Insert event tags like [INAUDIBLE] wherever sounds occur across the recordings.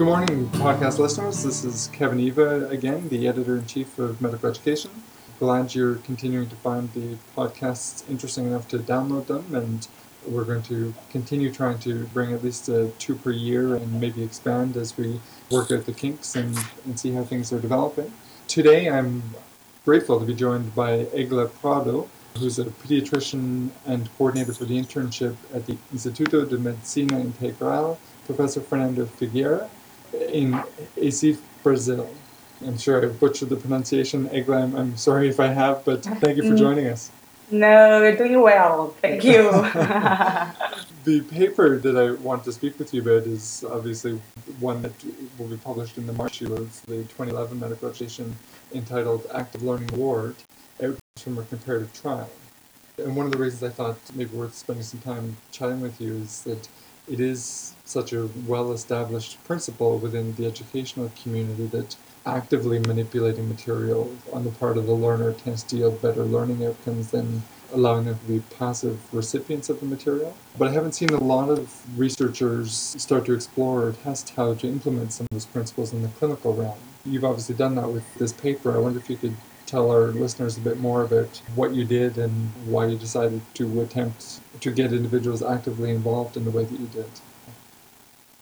Good morning, podcast listeners. This is Kevin Eva again, the editor in chief of Medical Education. Glad you're continuing to find the podcasts interesting enough to download them, and we're going to continue trying to bring at least uh, two per year and maybe expand as we work out the kinks and, and see how things are developing. Today, I'm grateful to be joined by Egla Prado, who's a pediatrician and coordinator for the internship at the Instituto de Medicina Integral, Professor Fernando Figueira, in Recife, Brazil. I'm sure I butchered the pronunciation. Egla, I'm, I'm sorry if I have, but thank you for mm. joining us. No, you're doing well. Thank you. [LAUGHS] the paper that I want to speak with you about is obviously one that will be published in the March issue of the 2011 Medical Education entitled Active Learning Award Outcomes from a Comparative Trial. And one of the reasons I thought maybe worth spending some time chatting with you is that it is such a well established principle within the educational community that actively manipulating material on the part of the learner tends to yield better learning outcomes than allowing them to be passive recipients of the material. But I haven't seen a lot of researchers start to explore or test how to implement some of those principles in the clinical realm. You've obviously done that with this paper. I wonder if you could tell our listeners a bit more about what you did and why you decided to attempt to get individuals actively involved in the way that you did.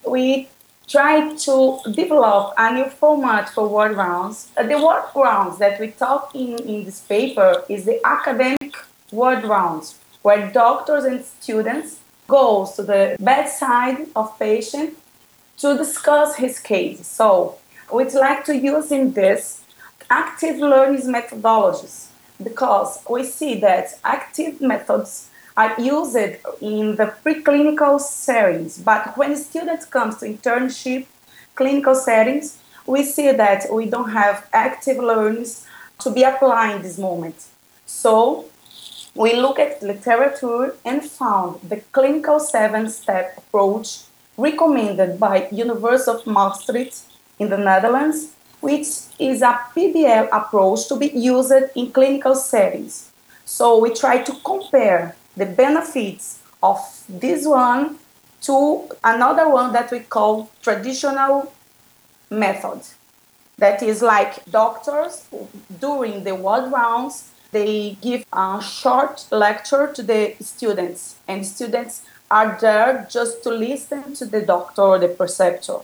We tried to develop a new format for ward rounds. Uh, the ward rounds that we talk in, in this paper is the academic ward rounds, where doctors and students go to the bedside of patient to discuss his case. So we'd like to use in this active learning methodologies because we see that active methods are used in the preclinical settings, but when students come to internship clinical settings, we see that we don't have active learners to be applied in this moment. So we look at literature and found the clinical seven-step approach recommended by University of Maastricht in the Netherlands, which is a PBL approach to be used in clinical settings. So we try to compare the benefits of this one to another one that we call traditional method. That is like doctors during the ward rounds, they give a short lecture to the students, and students are there just to listen to the doctor or the preceptor.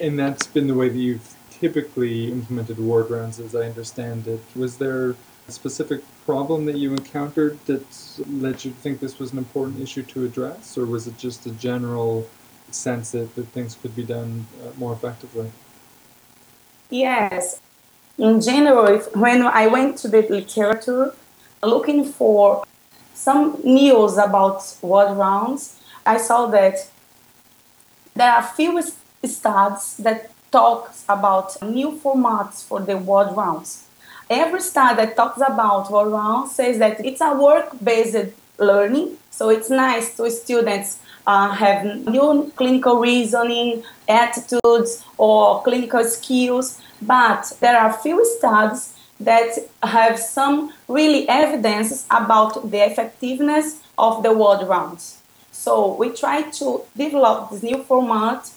And that's been the way that you've typically implemented ward rounds, as I understand it. Was there a specific problem that you encountered that led you to think this was an important issue to address, or was it just a general sense that, that things could be done uh, more effectively? Yes. In general, when I went to the literature looking for some news about ward rounds, I saw that there are few studies that talks about new formats for the ward rounds. Every study that talks about ward rounds says that it's a work-based learning, so it's nice to students uh, have new clinical reasoning, attitudes, or clinical skills, but there are few studies that have some really evidence about the effectiveness of the ward rounds. So we try to develop this new format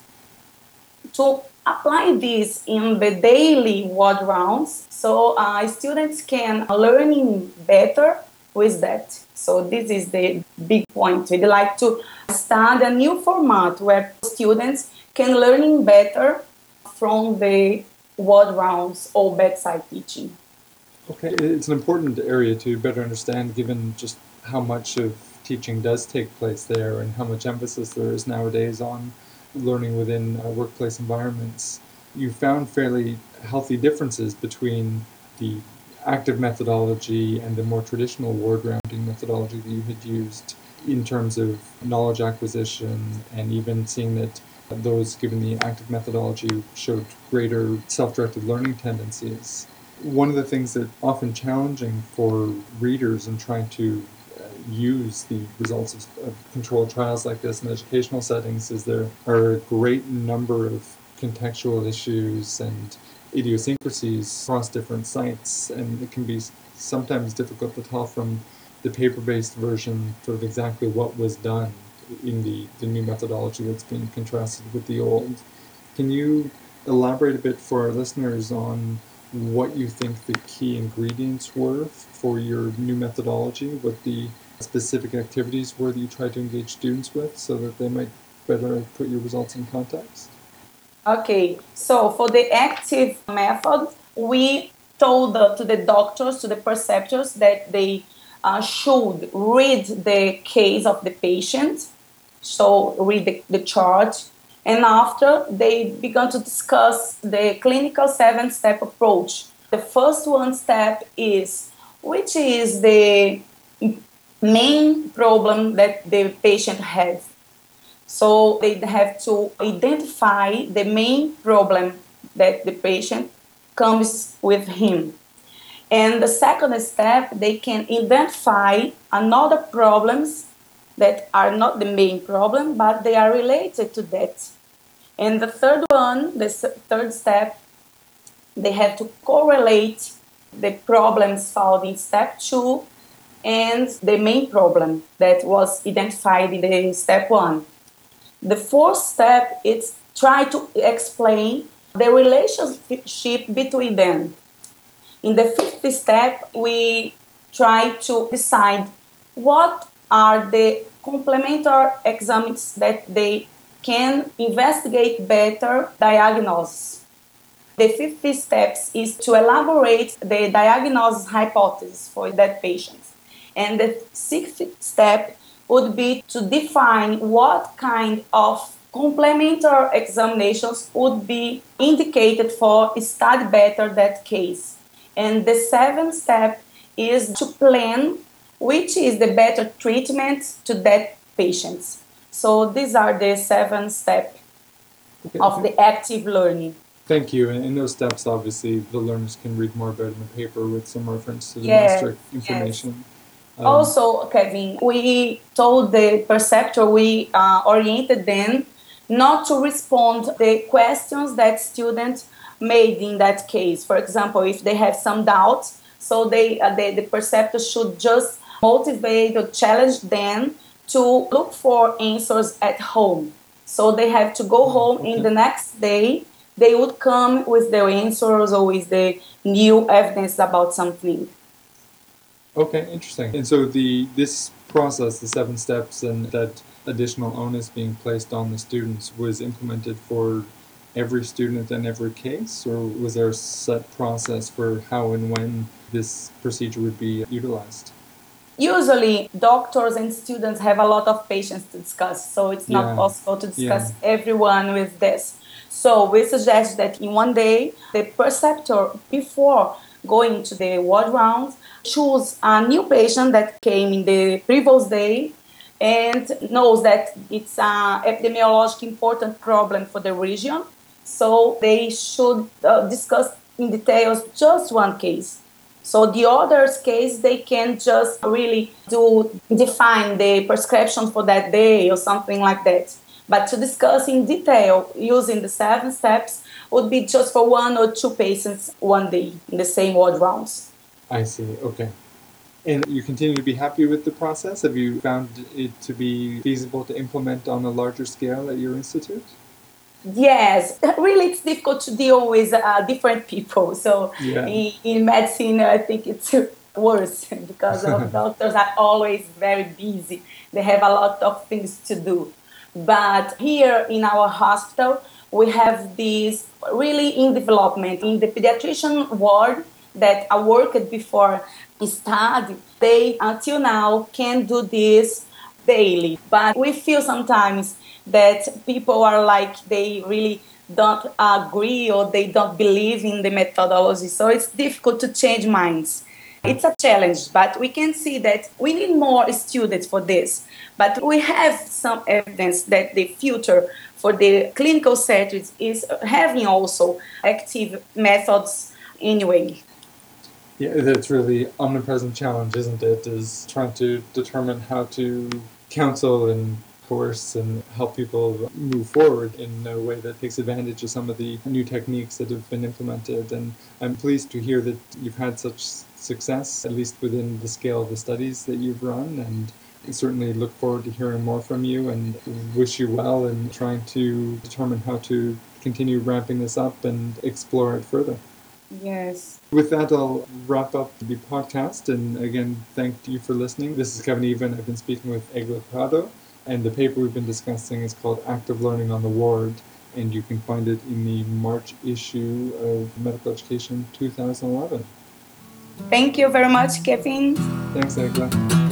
to apply this in the daily ward rounds so uh, students can learning better with that. So this is the big point. We'd like to start a new format where students can learning better from the ward rounds or bedside teaching. Okay, it's an important area to better understand given just how much of teaching does take place there and how much emphasis there is nowadays on learning within uh, workplace environments, you found fairly healthy differences between the active methodology and the more traditional ward rounding methodology that you had used in terms of knowledge acquisition and even seeing that those given the active methodology showed greater self-directed learning tendencies. One of the things that often challenging for readers in trying to use the results of, of controlled trials like this in educational settings is there are a great number of contextual issues and idiosyncrasies across different sites, and it can be sometimes difficult to tell from the paper-based version sort of exactly what was done in the, the new methodology that's being contrasted with the old. Can you elaborate a bit for our listeners on what you think the key ingredients were for your new methodology, what the specific activities were that you tried to engage students with so that they might better put your results in context? Okay, so for the active method, we told the, to the doctors, to the preceptors, that they uh, should read the case of the patient, so read the, the chart, and after they began to discuss the clinical seven step approach. The first one step is which is the main problem that the patient has. So they have to identify the main problem that the patient comes with him. And the second step, they can identify another problems that are not the main problem, but they are related to that. And the third one, the third step, they have to correlate the problems found in step two and the main problem that was identified in the step one. The fourth step is try to explain the relationship between them. In the fifth step, we try to decide what are the complementary exams that they can investigate better diagnosis. The fifth step is to elaborate the diagnosis hypothesis for that patient. And the sixth step would be to define what kind of complementary examinations would be indicated for study better that case. And the seventh step is to plan which is the better treatment to that patient. So these are the seven steps okay. of the active learning. Thank you. And in those steps, obviously, the learners can read more about in the paper with some reference to the yes, master information. Yes. Um, also, Kevin, we told the preceptor, we uh, oriented them not to respond the questions that students made in that case. For example, if they have some doubts, so they, uh, they the preceptor should just motivate or challenge them to look for answers at home. So they have to go home okay. in the next day. They would come with their answers or with the new evidence about something. Okay, interesting. And so the this process, the seven steps, and that additional onus being placed on the students was implemented for every student in every case, or was there a set process for how and when this procedure would be utilized? Usually, doctors and students have a lot of patients to discuss, so it's not yeah. possible to discuss yeah. everyone with this. So, we suggest that in one day, the preceptor, before going to the ward rounds, choose a new patient that came in the previous day and knows that it's an epidemiologic important problem for the region. So they should uh, discuss in details just one case. So the others case they can just really do define the prescription for that day or something like that. But to discuss in detail using the seven steps would be just for one or two patients one day in the same ward rounds. I see. Okay. And you continue to be happy with the process? Have you found it to be feasible to implement on a larger scale at your institute? Yes, [LAUGHS] really, it's difficult to deal with uh, different people. [LAUGHS] So yeah. in, in, medicine, I think it's [LAUGHS] worse because doctors are always very busy. They have a lot of things to do. But here in our hospital, we have this really in development in the pediatrician ward that I worked before study. They until now can do this daily, but we feel sometimes that people are like they really don't agree or they don't believe in the methodology. So it's difficult to change minds. It's a challenge, but we can see that we need more students for this. But we have some evidence that the future for the clinical settings is having also active methods anyway. Yeah, that's really omnipresent challenge, isn't it? Is trying to determine how to counsel and course and help people move forward in a way that takes advantage of some of the new techniques that have been implemented. And I'm pleased to hear that you've had such success, at least within the scale of the studies that you've run. And certainly look forward to hearing more from you and wish you well in trying to determine how to continue ramping this up and explore it further. Yes. With that, I'll wrap up the podcast. And again, thank you for listening. This is Kevin Eva. I've been speaking with Egla Prado, and the paper we've been discussing is called Active Learning on the Ward. And you can find it in the March issue of Medical Education 2011. Thank you very much, Kevin. Thanks, Egla.